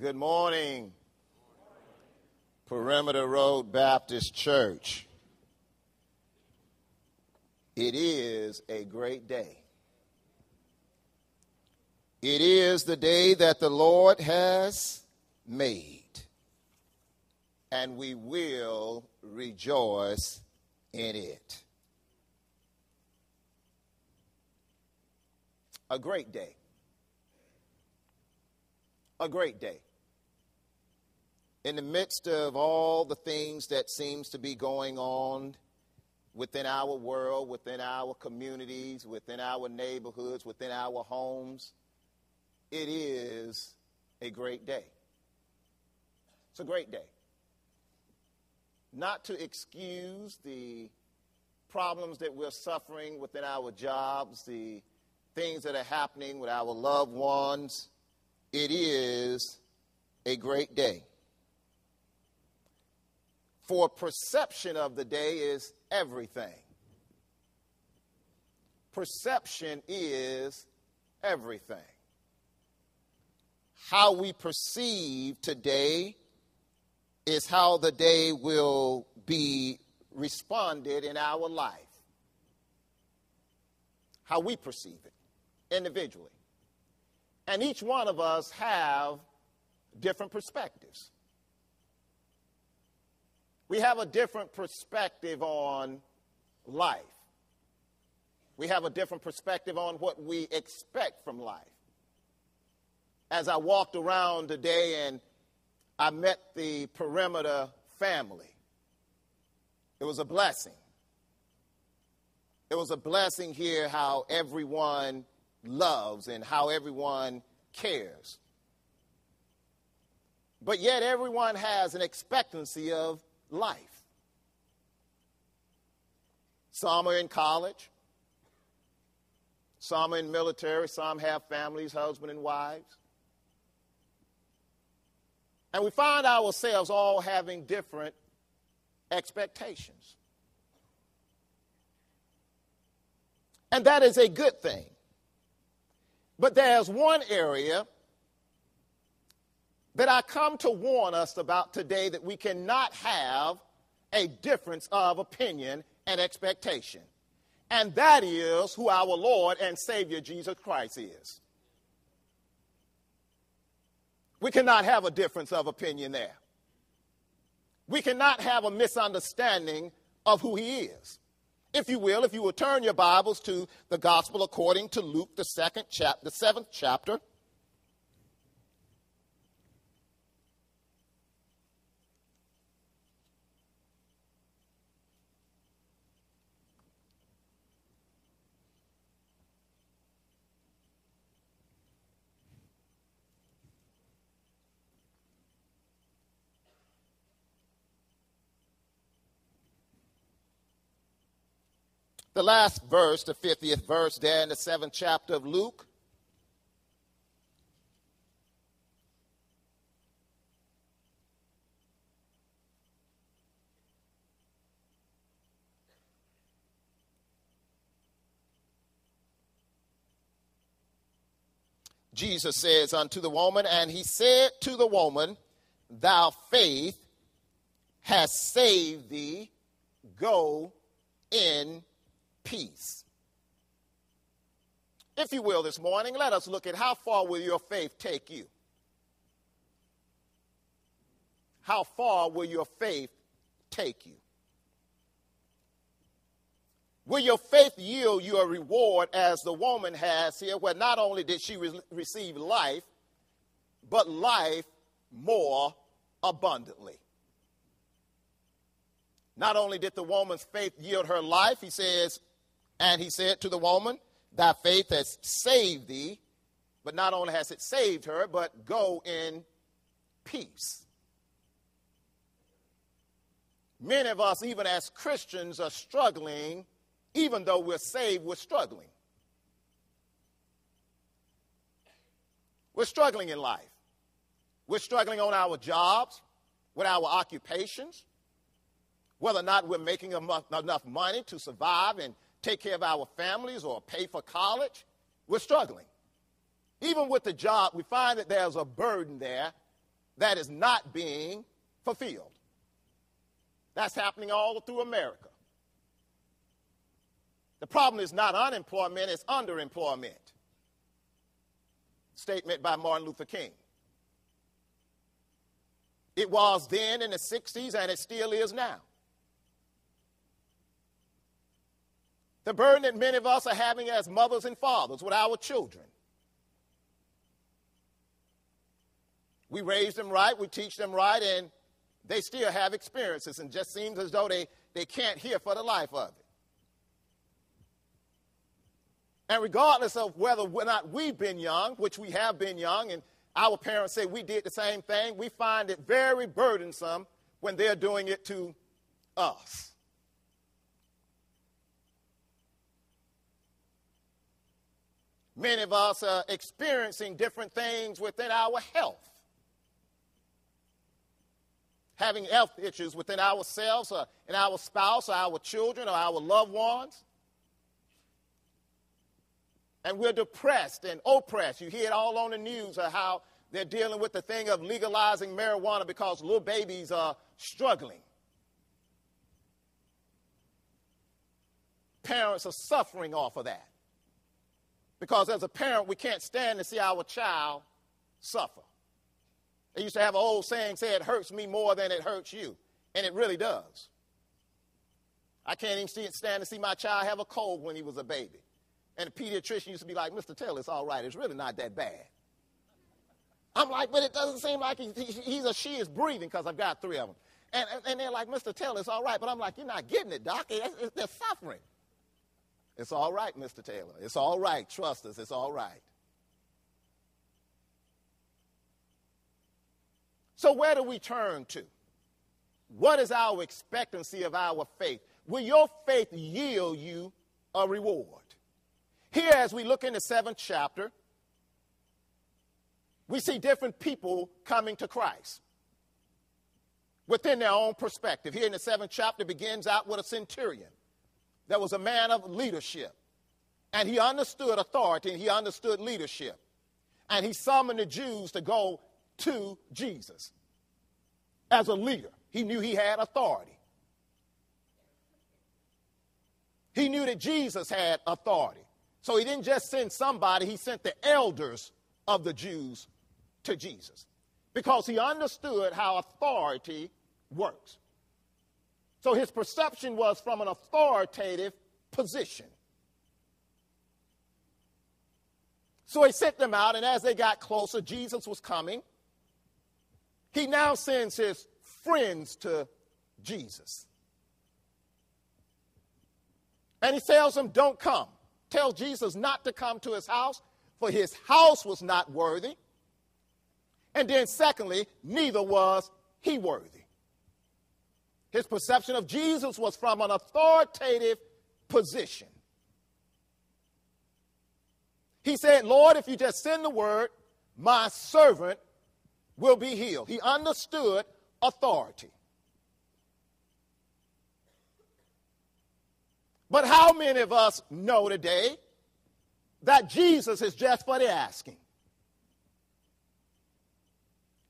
Good morning, Perimeter Road Baptist Church. It is a great day. It is the day that the Lord has made, and we will rejoice in it. A great day a great day. In the midst of all the things that seems to be going on within our world, within our communities, within our neighborhoods, within our homes, it is a great day. It's a great day. Not to excuse the problems that we're suffering within our jobs, the things that are happening with our loved ones, it is a great day. For perception of the day is everything. Perception is everything. How we perceive today is how the day will be responded in our life. How we perceive it individually. And each one of us have different perspectives. We have a different perspective on life. We have a different perspective on what we expect from life. As I walked around today and I met the perimeter family, it was a blessing. It was a blessing here how everyone loves and how everyone cares. But yet, everyone has an expectancy of life. Some are in college, some are in military, some have families, husband and wives. And we find ourselves all having different expectations. And that is a good thing. But there's one area that I come to warn us about today that we cannot have a difference of opinion and expectation. And that is who our Lord and Savior Jesus Christ is. We cannot have a difference of opinion there. We cannot have a misunderstanding of who he is if you will, if you will turn your Bibles to the Gospel according to Luke, the second chapter, the seventh chapter. The last verse, the 50th verse, there in the seventh chapter of Luke. Jesus says unto the woman, and he said to the woman, Thou faith has saved thee, go in peace. If you will, this morning, let us look at how far will your faith take you? How far will your faith take you? Will your faith yield you a reward as the woman has here, where not only did she re- receive life, but life more abundantly? Not only did the woman's faith yield her life, he says, and he said to the woman, Thy faith has saved thee. But not only has it saved her, but go in peace. Many of us, even as Christians, are struggling, even though we're saved, we're struggling. We're struggling in life. We're struggling on our jobs, with our occupations, whether or not we're making enough money to survive and take care of our families or pay for college, we're struggling. Even with the job, we find that there's a burden there that is not being fulfilled. That's happening all through America. The problem is not unemployment, it's underemployment. Statement by Martin Luther King. It was then in the 60s and it still is now. The burden that many of us are having as mothers and fathers with our children. We raise them right, we teach them right, and they still have experiences and just seems as though they, they can't hear for the life of it. And regardless of whether or not we've been young, which we have been young, and our parents say we did the same thing, we find it very burdensome when they're doing it to us. Many of us are experiencing different things within our health. Having health issues within ourselves or in our spouse or our children or our loved ones. And we're depressed and oppressed. You hear it all on the news of how they're dealing with the thing of legalizing marijuana because little babies are struggling. Parents are suffering off of that. Because as a parent, we can't stand to see our child suffer. They used to have an old saying, say it hurts me more than it hurts you. And it really does. I can't even stand to see my child have a cold when he was a baby. And the pediatrician used to be like, Mr. Taylor, it's all right. It's really not that bad. I'm like, but it doesn't seem like he, he, he's or she is breathing because I've got three of them. And, and they're like, Mr. Taylor, it's all right. But I'm like, you're not getting it, doc. They're suffering. It's all right, Mr. Taylor. It's all right. Trust us. It's all right. So, where do we turn to? What is our expectancy of our faith? Will your faith yield you a reward? Here, as we look in the seventh chapter, we see different people coming to Christ within their own perspective. Here in the seventh chapter begins out with a centurion that was a man of leadership. And he understood authority and he understood leadership. And he summoned the Jews to go to Jesus as a leader. He knew he had authority. He knew that Jesus had authority. So he didn't just send somebody, he sent the elders of the Jews to Jesus because he understood how authority works. So his perception was from an authoritative position. So he sent them out, and as they got closer, Jesus was coming. He now sends his friends to Jesus. And he tells them, Don't come. Tell Jesus not to come to his house, for his house was not worthy. And then, secondly, neither was he worthy. His perception of Jesus was from an authoritative position. He said, Lord, if you just send the word, my servant will be healed. He understood authority. But how many of us know today that Jesus is just for the asking?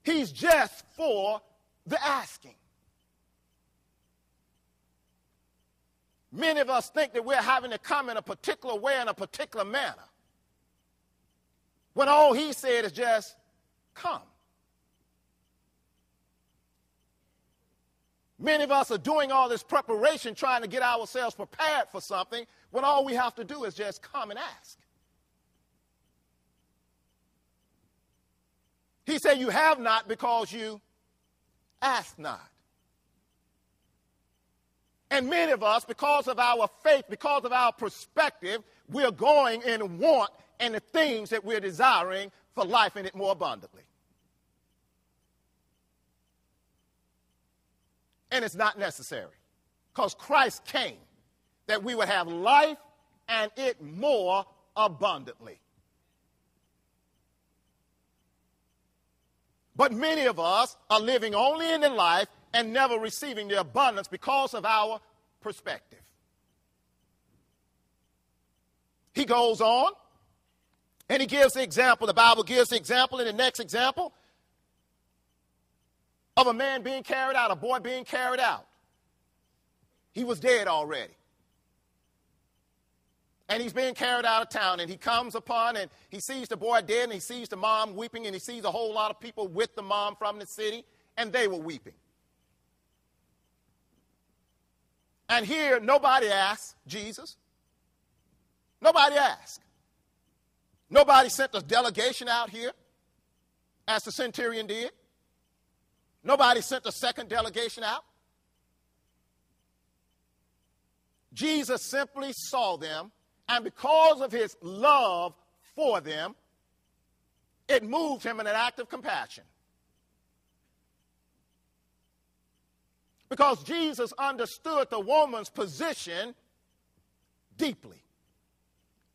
He's just for the asking. Many of us think that we're having to come in a particular way, in a particular manner. When all he said is just, come. Many of us are doing all this preparation trying to get ourselves prepared for something when all we have to do is just come and ask. He said, You have not because you ask not. And many of us, because of our faith, because of our perspective, we're going and want and the things that we're desiring for life in it more abundantly. And it's not necessary because Christ came that we would have life and it more abundantly. But many of us are living only in the life and never receiving the abundance because of our perspective. He goes on and he gives the example. The Bible gives the example in the next example of a man being carried out, a boy being carried out. He was dead already. And he's being carried out of town, and he comes upon and he sees the boy dead, and he sees the mom weeping, and he sees a whole lot of people with the mom from the city, and they were weeping. And here, nobody asked Jesus. Nobody asked. Nobody sent a delegation out here, as the centurion did. Nobody sent a second delegation out. Jesus simply saw them, and because of his love for them, it moved him in an act of compassion. Because Jesus understood the woman's position deeply.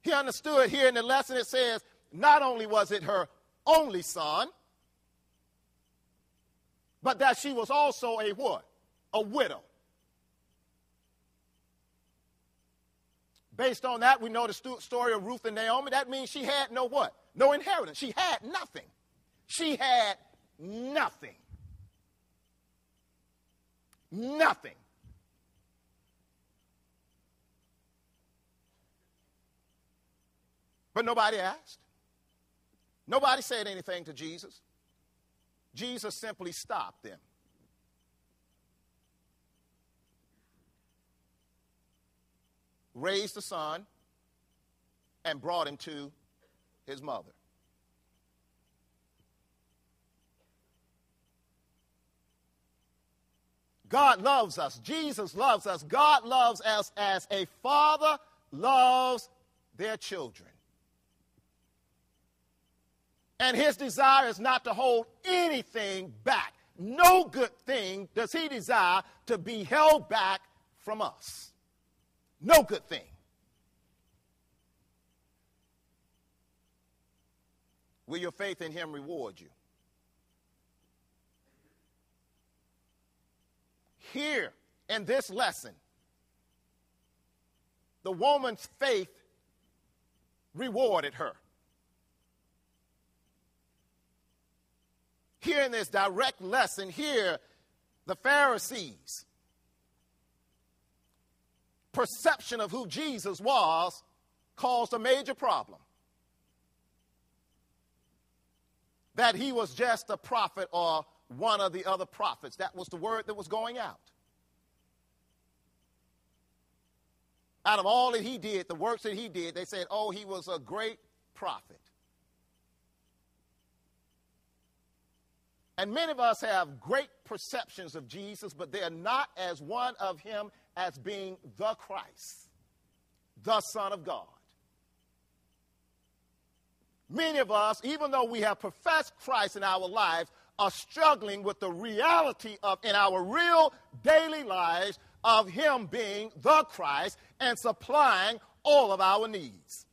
He understood here in the lesson it says, not only was it her only son, but that she was also a what? A widow. Based on that, we know the story of Ruth and Naomi. That means she had no what? No inheritance. She had nothing. She had nothing. Nothing. But nobody asked. Nobody said anything to Jesus. Jesus simply stopped them. raised the son, and brought him to his mother. God loves us. Jesus loves us. God loves us as a father loves their children. And his desire is not to hold anything back. No good thing does he desire to be held back from us. No good thing. Will your faith in him reward you? Here in this lesson, the woman's faith rewarded her. Here in this direct lesson, here, the Pharisees perception of who Jesus was caused a major problem. That he was just a prophet or one of the other prophets. That was the word that was going out. Out of all that he did, the works that he did, they said, oh, he was a great prophet. And many of us have great perceptions of Jesus, but they are not as one of him as being the Christ, the Son of God. Many of us, even though we have professed Christ in our lives, are struggling with the reality of, in our real daily lives, of Him being the Christ and supplying all of our needs.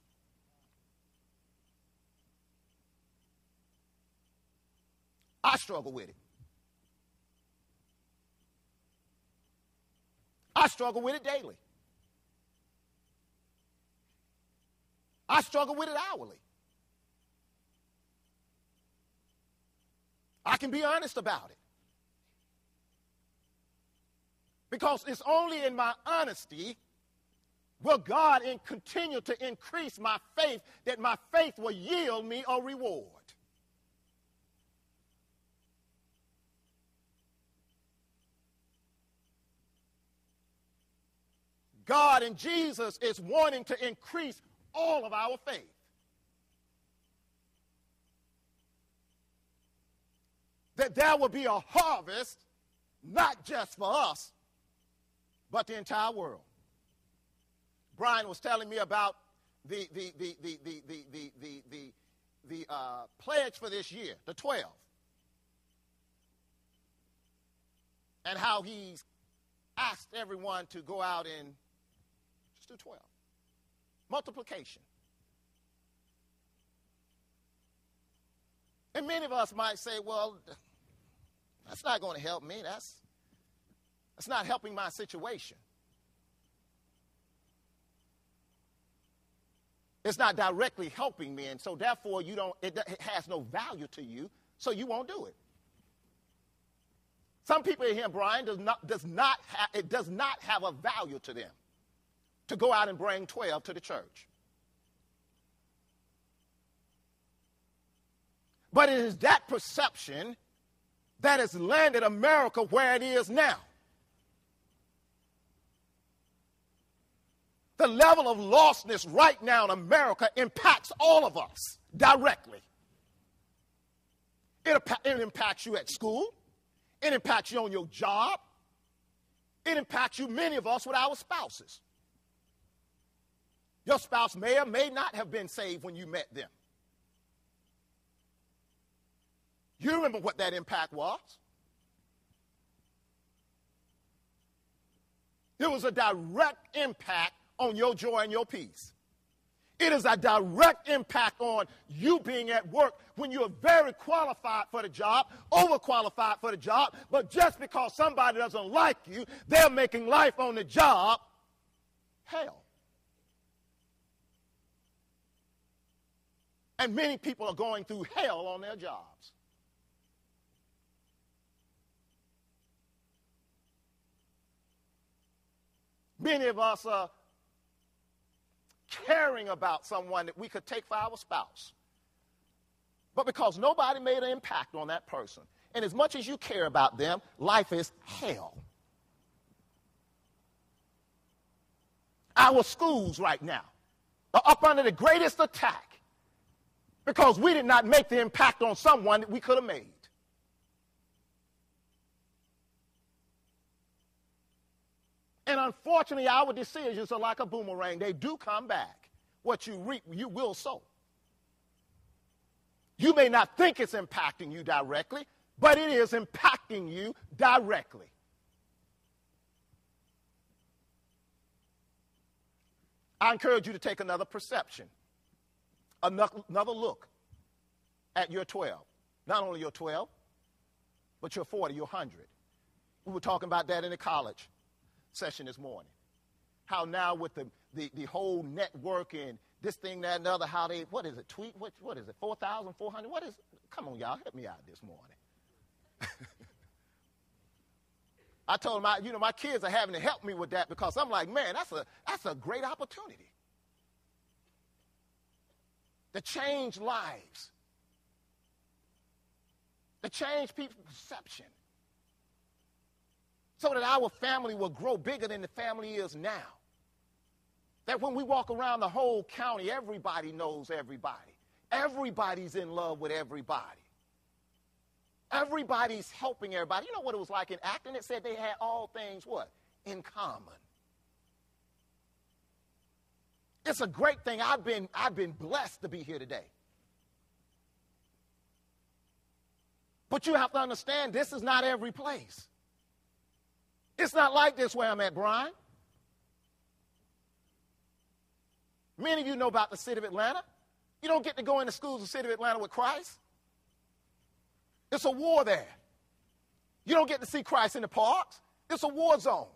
I struggle with it. I struggle with it daily. I struggle with it hourly. I can be honest about it. Because it's only in my honesty will God continue to increase my faith that my faith will yield me a reward. God and Jesus is wanting to increase all of our faith. That there will be a harvest, not just for us, but the entire world. Brian was telling me about the, the, the, the, the, the, the, the, the, the uh, pledge for this year, the 12. And how he's asked everyone to go out and Let's do 12. Multiplication. And many of us might say, well, that's not going to help me. That's, that's not helping my situation. It's not directly helping me, and so therefore you don't, it, it has no value to you, so you won't do it. Some people in here, Brian, does not, does not ha- it does not have a value to them to go out and bring 12 to the church. But it is that perception that has landed America where it is now. The level of lostness right now in America impacts all of us directly. It, it impacts you at school. It impacts you on your job. It impacts you, many of us, with our spouses. Your spouse may or may not have been saved when you met them. You remember what that impact was. It was a direct impact on your joy and your peace. It is a direct impact on you being at work when you're very qualified for the job, overqualified for the job, but just because somebody doesn't like you, they're making life on the job hell. And many people are going through hell on their jobs. Many of us are caring about someone that we could take for our spouse. But because nobody made an impact on that person, and as much as you care about them, life is hell. Our schools right now are up under the greatest attack because we did not make the impact on someone that we could have made. And unfortunately, our decisions are like a boomerang. They do come back. What you reap, you will sow. You may not think it's impacting you directly, but it is impacting you directly. I encourage you to take another perception, another look at your 12. Not only your 12, but your 40, your 100. We were talking about that in the college session this morning. How now with the, the, the whole network and this thing, that, and the other, how they, what is it, tweet, what, what is it, 4,400? What is, come on, y'all, help me out this morning. I told I, you know, my kids are having to help me with that because I'm like, man, that's a, that's a great opportunity to change lives, to change people's perception so that our family will grow bigger than the family is now. That when we walk around the whole county, everybody knows everybody. Everybody's in love with everybody. Everybody's helping everybody. You know what it was like in Acton? It said they had all things what? In common. It's a great thing. I've been, I've been blessed to be here today. But you have to understand this is not every place. It's not like this where I'm at, Brian. Many of you know about the city of Atlanta. You don't get to go into schools in the city of Atlanta with Christ. It's a war there. You don't get to see Christ in the parks. It's a war zone.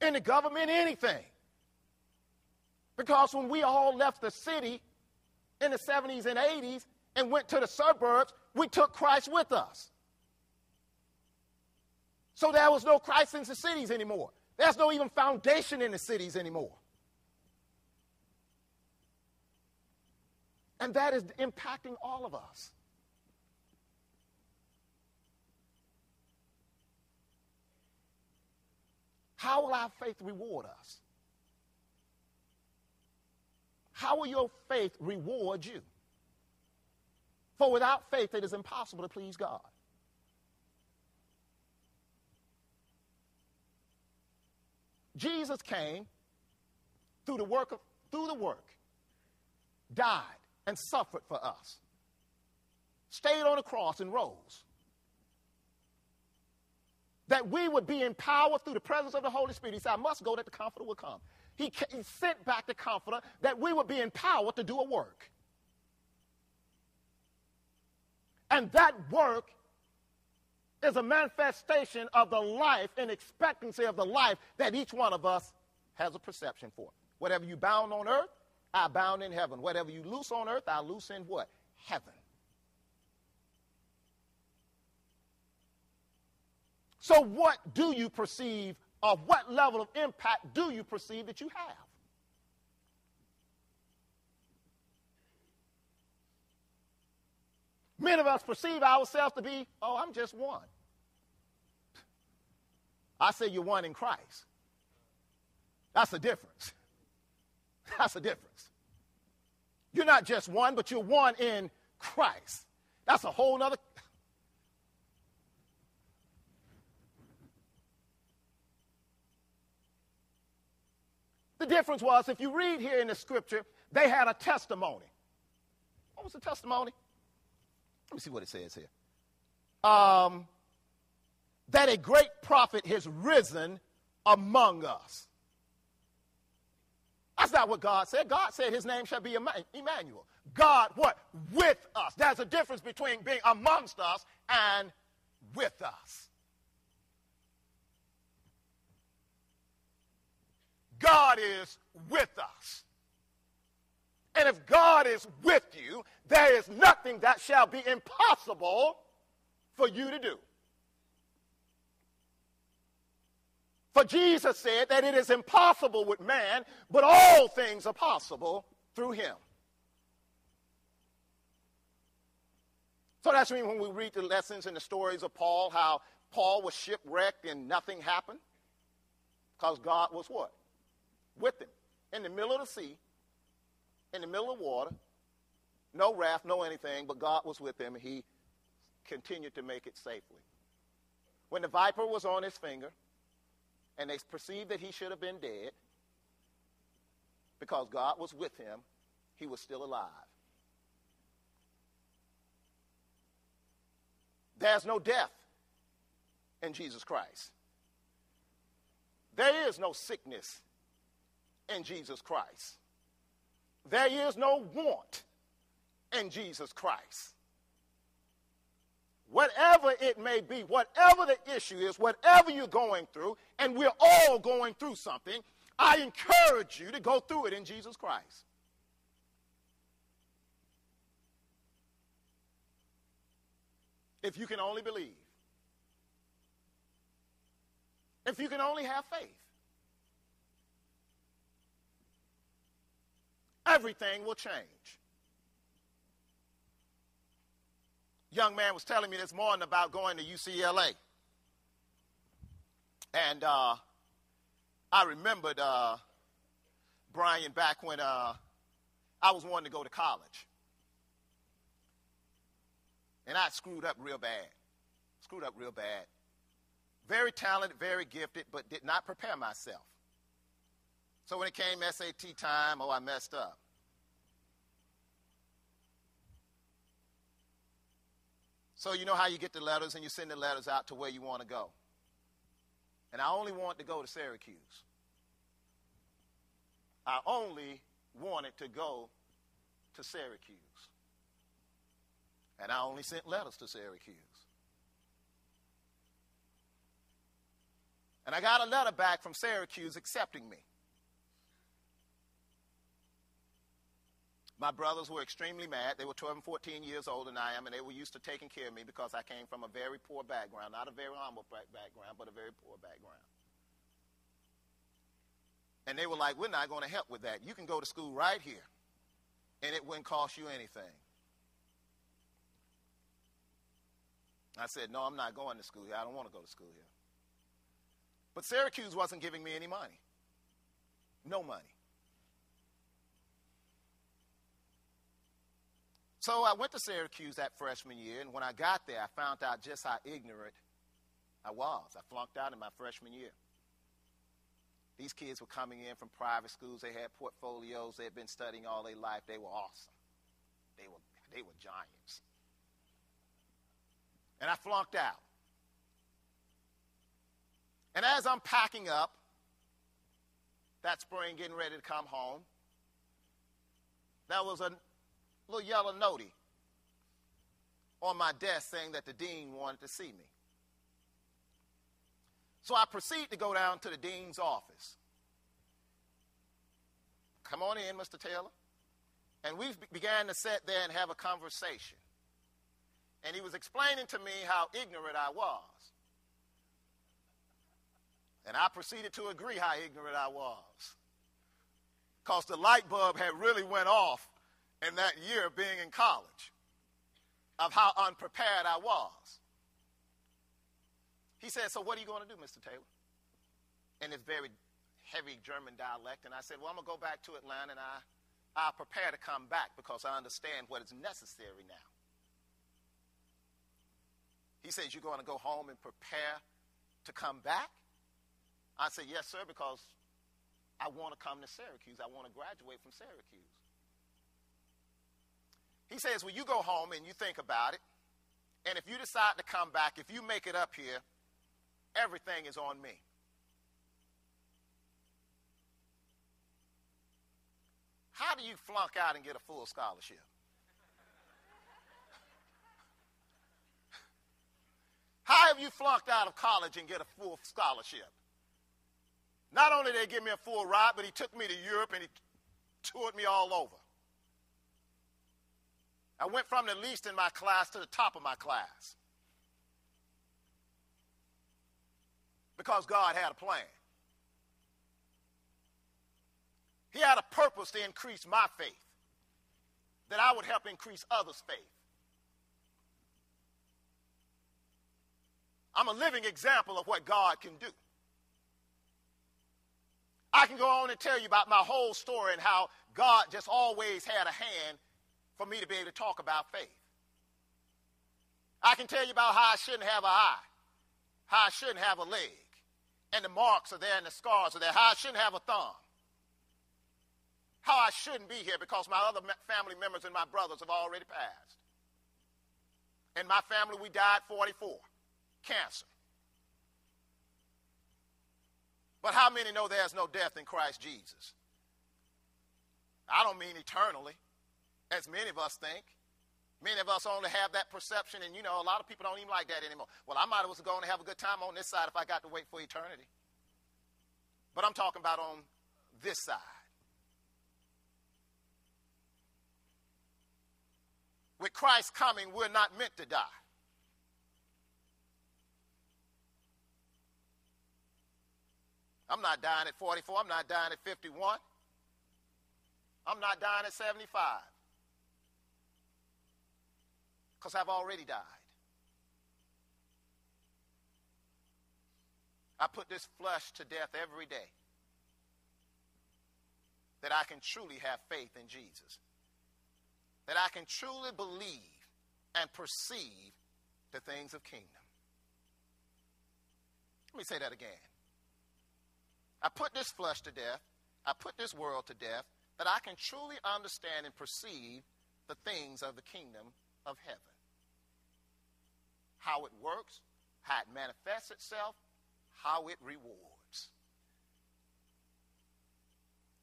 In the government, anything. Because when we all left the city in the 70s and 80s and went to the suburbs, we took Christ with us. So there was no Christ in the cities anymore. There's no even foundation in the cities anymore. And that is impacting all of us. How will our faith reward us? How will your faith reward you? For without faith, it is impossible to please God. Jesus came through the work of, through the work, died and suffered for us, stayed on the cross and rose. That we would be empowered through the presence of the Holy Spirit. He said, I must go that the Comforter will come. He, he sent back the Comforter that we would be empowered to do a work. And that work is a manifestation of the life and expectancy of the life that each one of us has a perception for. Whatever you bound on earth, I bound in heaven. Whatever you loose on earth, I loose in what? Heaven. So, what do you perceive, or what level of impact do you perceive that you have? Many of us perceive ourselves to be, oh, I'm just one. I say you're one in Christ. That's a difference. That's a difference. You're not just one, but you're one in Christ. That's a whole nother. The difference was if you read here in the scripture, they had a testimony. What was the testimony? Let me see what it says here. Um, that a great prophet has risen among us. That's not what God said. God said his name shall be Emmanuel. God, what? With us. There's a difference between being amongst us and with us. God is with us. And if God is with you, there is nothing that shall be impossible for you to do. For Jesus said that it is impossible with man, but all things are possible through him. So that's when we read the lessons and the stories of Paul, how Paul was shipwrecked and nothing happened. Because God was what? With him. In the middle of the sea, in the middle of water, no raft, no anything, but God was with him and he continued to make it safely. When the viper was on his finger, and they perceived that he should have been dead because God was with him, he was still alive. There's no death in Jesus Christ. There is no sickness in Jesus Christ. There is no want in Jesus Christ. Whatever it may be, whatever the issue is, whatever you're going through, and we're all going through something, I encourage you to go through it in Jesus Christ. If you can only believe, if you can only have faith, everything will change. young man was telling me this morning about going to UCLA. And uh, I remembered uh, Brian back when uh, I was wanting to go to college. And I screwed up real bad. Screwed up real bad. Very talented, very gifted, but did not prepare myself. So when it came SAT time, oh, I messed up. So you know how you get the letters and you send the letters out to where you want to go. And I only want to go to Syracuse. I only wanted to go to Syracuse. And I only sent letters to Syracuse. And I got a letter back from Syracuse accepting me. My brothers were extremely mad. They were 12 and 14 years older than I am, and they were used to taking care of me because I came from a very poor background. Not a very humble background, but a very poor background. And they were like, We're not going to help with that. You can go to school right here, and it wouldn't cost you anything. I said, No, I'm not going to school here. I don't want to go to school here. But Syracuse wasn't giving me any money. No money. So I went to Syracuse that freshman year, and when I got there, I found out just how ignorant I was. I flunked out in my freshman year. These kids were coming in from private schools. They had portfolios. They had been studying all their life. They were awesome. They were, they were giants. And I flunked out. And as I'm packing up that spring, getting ready to come home, there was a little yellow notey on my desk saying that the dean wanted to see me. So I proceed to go down to the dean's office. Come on in, Mr. Taylor. And we began to sit there and have a conversation. And he was explaining to me how ignorant I was. And I proceeded to agree how ignorant I was. Because the light bulb had really went off in that year of being in college of how unprepared I was. He said, So what are you going to do, Mr. Taylor? In this very heavy German dialect. And I said, Well, I'm going to go back to Atlanta and I, I prepare to come back because I understand what is necessary now. He says, You're going to go home and prepare to come back? I said, Yes, sir, because I want to come to Syracuse. I want to graduate from Syracuse. He says, Well, you go home and you think about it. And if you decide to come back, if you make it up here, everything is on me. How do you flunk out and get a full scholarship? How have you flunked out of college and get a full scholarship? Not only did they give me a full ride, but he took me to Europe and he toured me all over. I went from the least in my class to the top of my class. Because God had a plan. He had a purpose to increase my faith, that I would help increase others' faith. I'm a living example of what God can do. I can go on and tell you about my whole story and how God just always had a hand for me to be able to talk about faith. I can tell you about how I shouldn't have an eye, how I shouldn't have a leg, and the marks are there and the scars are there, how I shouldn't have a thumb, how I shouldn't be here because my other family members and my brothers have already passed. In my family, we died 44, cancer. But how many know there's no death in Christ Jesus? I don't mean eternally as many of us think. Many of us only have that perception, and you know, a lot of people don't even like that anymore. Well, I might as well go and have a good time on this side if I got to wait for eternity. But I'm talking about on this side. With Christ coming, we're not meant to die. I'm not dying at 44. I'm not dying at 51. I'm not dying at 75 because I've already died. I put this flesh to death every day that I can truly have faith in Jesus, that I can truly believe and perceive the things of kingdom. Let me say that again. I put this flesh to death, I put this world to death, that I can truly understand and perceive the things of the kingdom of heaven. How it works, how it manifests itself, how it rewards.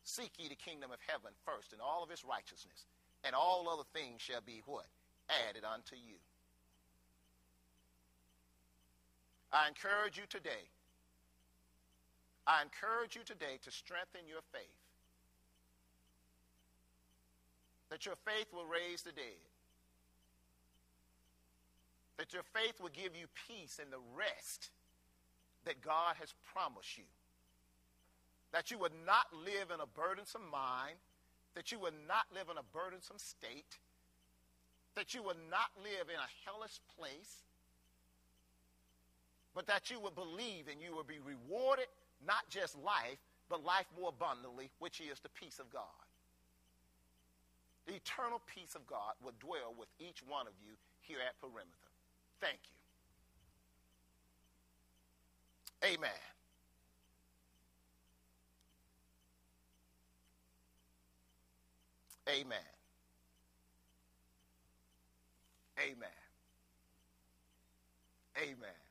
Seek ye the kingdom of heaven first and all of its righteousness, and all other things shall be what? Added unto you. I encourage you today. I encourage you today to strengthen your faith. That your faith will raise the dead that your faith will give you peace and the rest that God has promised you. That you would not live in a burdensome mind, that you would not live in a burdensome state, that you would not live in a hellish place, but that you would believe and you would be rewarded not just life, but life more abundantly, which is the peace of God. The eternal peace of God will dwell with each one of you here at Perimeter. Thank you. Amen. Amen. Amen. Amen.